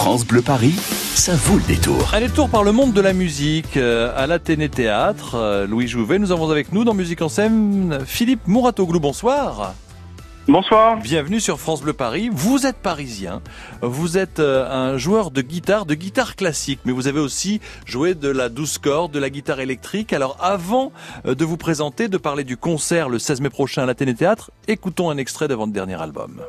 France Bleu Paris, ça vaut le détour. Un détour par le monde de la musique euh, à l'Athénée Théâtre. Euh, Louis Jouvet, nous avons avec nous dans Musique en scène Philippe Mouratoglou. Bonsoir. Bonsoir. Bienvenue sur France Bleu Paris. Vous êtes parisien. Vous êtes euh, un joueur de guitare, de guitare classique, mais vous avez aussi joué de la douce corde, de la guitare électrique. Alors avant de vous présenter, de parler du concert le 16 mai prochain à l'Athénée Théâtre, écoutons un extrait de votre dernier album.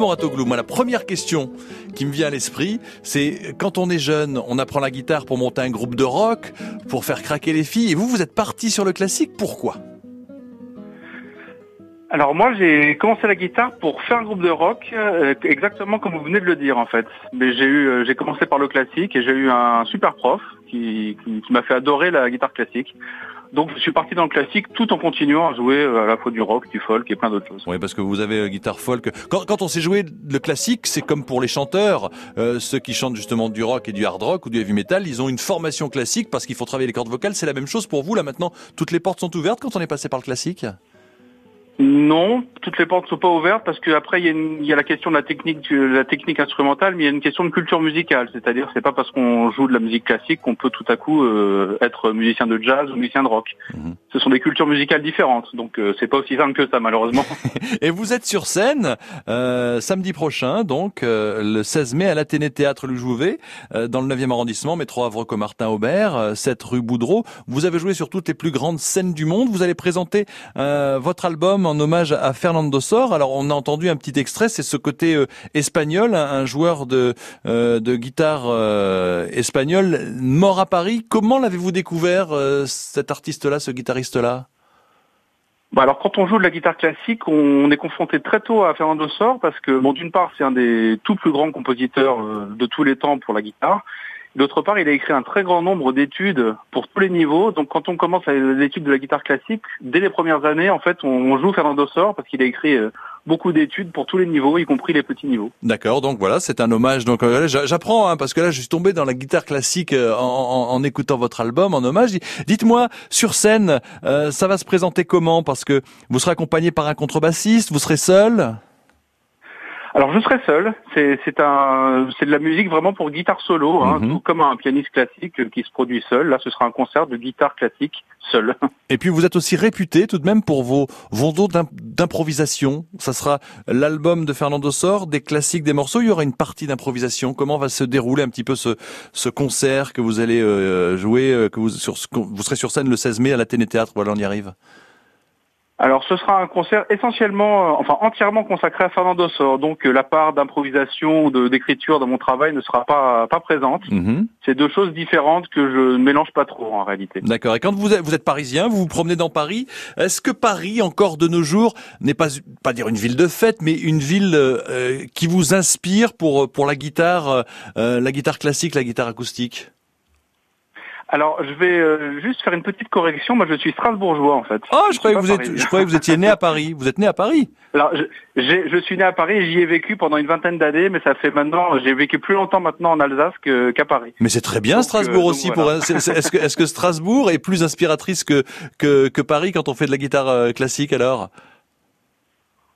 Moratoglou, moi la première question qui me vient à l'esprit, c'est quand on est jeune, on apprend la guitare pour monter un groupe de rock, pour faire craquer les filles, et vous, vous êtes parti sur le classique, pourquoi? Alors moi j'ai commencé la guitare pour faire un groupe de rock, euh, exactement comme vous venez de le dire en fait. Mais j'ai eu, euh, j'ai commencé par le classique et j'ai eu un super prof qui, qui m'a fait adorer la guitare classique. Donc je suis parti dans le classique tout en continuant à jouer euh, à la fois du rock, du folk et plein d'autres choses. Oui, parce que vous avez euh, guitare folk. Quand, quand on sait jouer le classique, c'est comme pour les chanteurs, euh, ceux qui chantent justement du rock et du hard rock ou du heavy metal, ils ont une formation classique parce qu'il faut travailler les cordes vocales. C'est la même chose pour vous là maintenant. Toutes les portes sont ouvertes quand on est passé par le classique? Non, toutes les portes ne sont pas ouvertes parce qu'après il y, a la question de la technique, la technique instrumentale, mais il y a une question de culture musicale. C'est-à-dire, c'est pas parce qu'on joue de la musique classique qu'on peut tout à coup euh, être musicien de jazz ou musicien de rock. Mhm. Ce sont des cultures musicales différentes, donc euh, c'est pas aussi simple que ça malheureusement. Et vous êtes sur scène euh, samedi prochain, donc le 16 mai à l'Athénée Théâtre Le Jouvet, dans le 9e arrondissement, métro Havre-Comartin Aubert, 7 rue Boudreau. Vous avez joué sur toutes les plus grandes scènes du monde. Vous allez présenter votre album en hommage à Fernando Sor. Alors on a entendu un petit extrait, c'est ce côté euh, espagnol, un, joueur de, euh, de guitare euh, espagnol mort à Paris. Comment l'avez-vous découvert cet artiste-là, ce guitariste-là? Bah alors quand on joue de la guitare classique, on est confronté très tôt à Fernando Sor parce que bon d'une part c'est un des tout plus grands compositeurs de tous les temps pour la guitare D'autre part, il a écrit un très grand nombre d'études pour tous les niveaux. Donc, quand on commence à l'étude de la guitare classique, dès les premières années, en fait, on joue Fernando Sor parce qu'il a écrit euh, beaucoup d'études pour tous les niveaux, y compris les petits niveaux. D'accord, donc voilà, c'est un hommage. Donc euh, j'apprends hein, parce que là, je suis tombé dans la guitare classique euh, en, écoutant votre album en hommage. Dites-moi, sur scène, ça va se présenter comment? Parce que vous serez accompagné par un contrebassiste, vous serez seul? Alors je serai seul. C'est un c'est de la musique vraiment pour guitare solo, hein, mhm. tout comme un pianiste classique qui se produit seul. Là, ce sera un concert de guitare classique seul. Et puis vous êtes aussi réputé tout de même pour vos vos d'improvisation. Ça sera l'album de Fernando Sor, des classiques, des morceaux. Il y aura une partie d'improvisation. Comment va se dérouler un petit peu ce ce concert que vous allez euh, jouer, euh, que vous sur vous serez sur scène le 16 mai à l'Athénée Théâtre. Voilà, on y arrive. Alors ce sera un concert essentiellement, euh, enfin entièrement consacré à Fernando Sor. Donc euh, la part d'improvisation ou d'écriture dans mon travail ne sera pas pas présente. Mhm. C'est deux choses différentes que je ne mélange pas trop en réalité. D'accord. Et quand vous êtes, vous êtes parisien, vous vous promenez dans Paris, est-ce que Paris encore de nos jours n'est pas pas dire une ville de fête, mais une ville euh, qui vous inspire pour pour la guitare, la guitare classique, la guitare acoustique? Alors, je vais euh, juste faire une petite correction. Moi, je suis strasbourgeois, en fait. Ah, je, croyais que vous êtes, je croyais que vous étiez né à Paris. Vous êtes né à Paris Alors, je, je suis né à Paris et j'y ai vécu pendant une vingtaine d'années, mais ça fait maintenant, j'ai vécu plus longtemps maintenant en Alsace qu'à Paris. Mais c'est très bien, Strasbourg euh, aussi. Pour Est-ce que, est que Strasbourg est plus inspiratrice que, que, que Paris quand on fait de la guitare euh, classique, alors?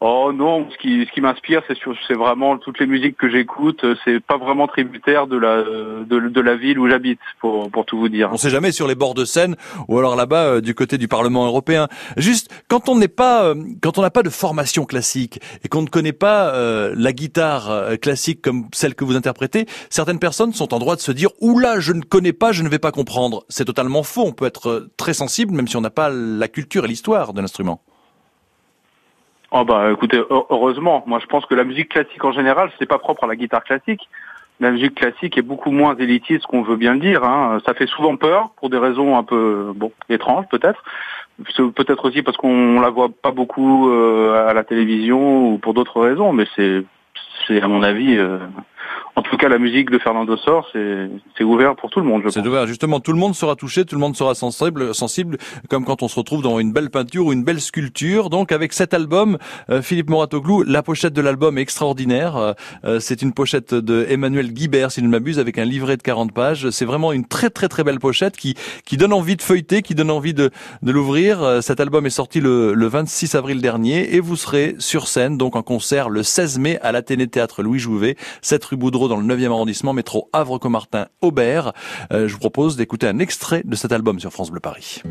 Oh non, ce qui, ce qui m'inspire, c'est c'est vraiment toutes les musiques que j'écoute. C'est pas vraiment tributaire de la de, la ville où j'habite, pour pour tout vous dire. On sait jamais sur les bords de Seine ou alors là-bas euh, du côté du Parlement européen. Juste quand on n'est pas euh, quand on n'a pas de formation classique et qu'on ne connaît pas euh, la guitare classique comme celle que vous interprétez, certaines personnes sont en droit de se dire oula, je ne connais pas, je ne vais pas comprendre. C'est totalement faux. On peut être très sensible même si on n'a pas la culture et l'histoire de l'instrument. Oh bah écoutez, heureusement, moi je pense que la musique classique en général, c'est pas propre à la guitare classique. La musique classique est beaucoup moins élitiste qu'on veut bien le dire. Hein. Ça fait souvent peur pour des raisons un peu bon étranges peut-être. Peut-être aussi parce qu'on la voit pas beaucoup euh, à la télévision ou pour d'autres raisons, mais c'est c'est à mon avis euh, en tout cas, la musique de Fernando Sor, c'est ouvert pour tout le monde. C'est ouvert. Justement, tout le monde sera touché, tout le monde sera sensible, sensible, comme quand on se retrouve dans une belle peinture ou une belle sculpture. Donc, avec cet album, euh, Philippe Moratoglou, la pochette de l'album est extraordinaire. Euh, euh, c'est une pochette de Emmanuel Guibert, si je ne m'abuse, avec un livret de 40 pages. C'est vraiment une très très très belle pochette qui qui donne envie de feuilleter, qui donne envie de de l'ouvrir. Cet album est sorti le, le 26 avril dernier et vous serez sur scène donc en concert le 16 mai à l'Athénée Théâtre Louis Jouvet, 7 rue Boudreau dans le 9e arrondissement, métro Havre-Comartin Aubert. je vous propose d'écouter un extrait de cet album sur France Bleu Paris.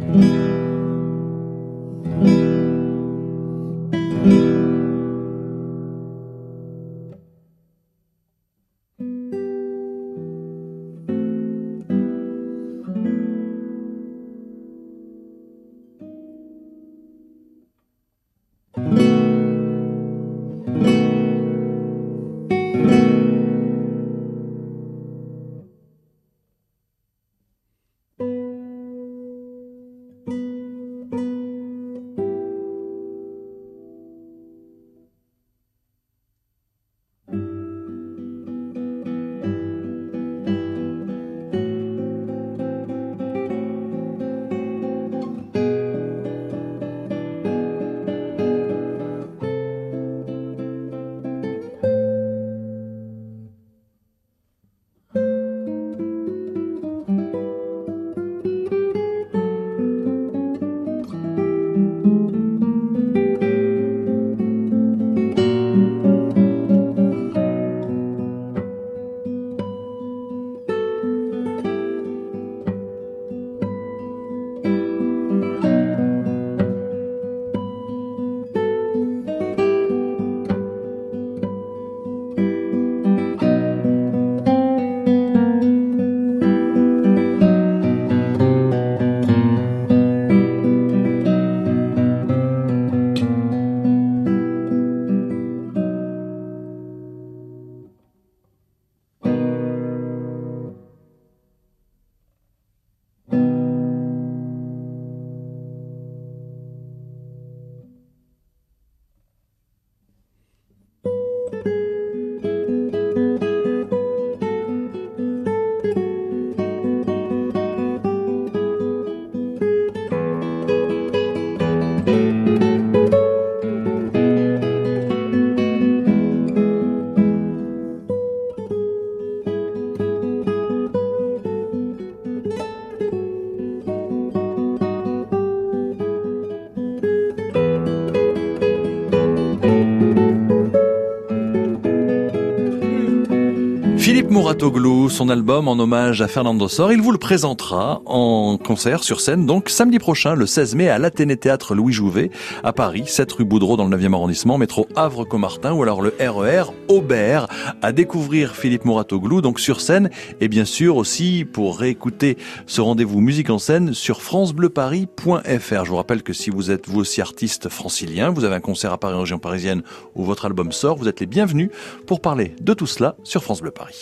Philippe Mouratoglou, son album en hommage à Fernando Sor, il vous le présentera en concert sur scène, donc samedi prochain, le 16 mai, à l'Athénée Théâtre Louis Jouvet, à Paris, 7 rue Boudreau dans le 9e arrondissement, métro Havre-Comartin, ou alors le RER Aubert, à découvrir Philippe Mouratoglou, donc sur scène, et bien sûr aussi pour réécouter ce rendez-vous musique en scène sur francebleuparis.fr. Je vous rappelle que si vous êtes vous aussi artiste francilien, vous avez un concert à Paris en région parisienne où votre album sort, vous êtes les bienvenus pour parler de tout cela sur France Bleu Paris.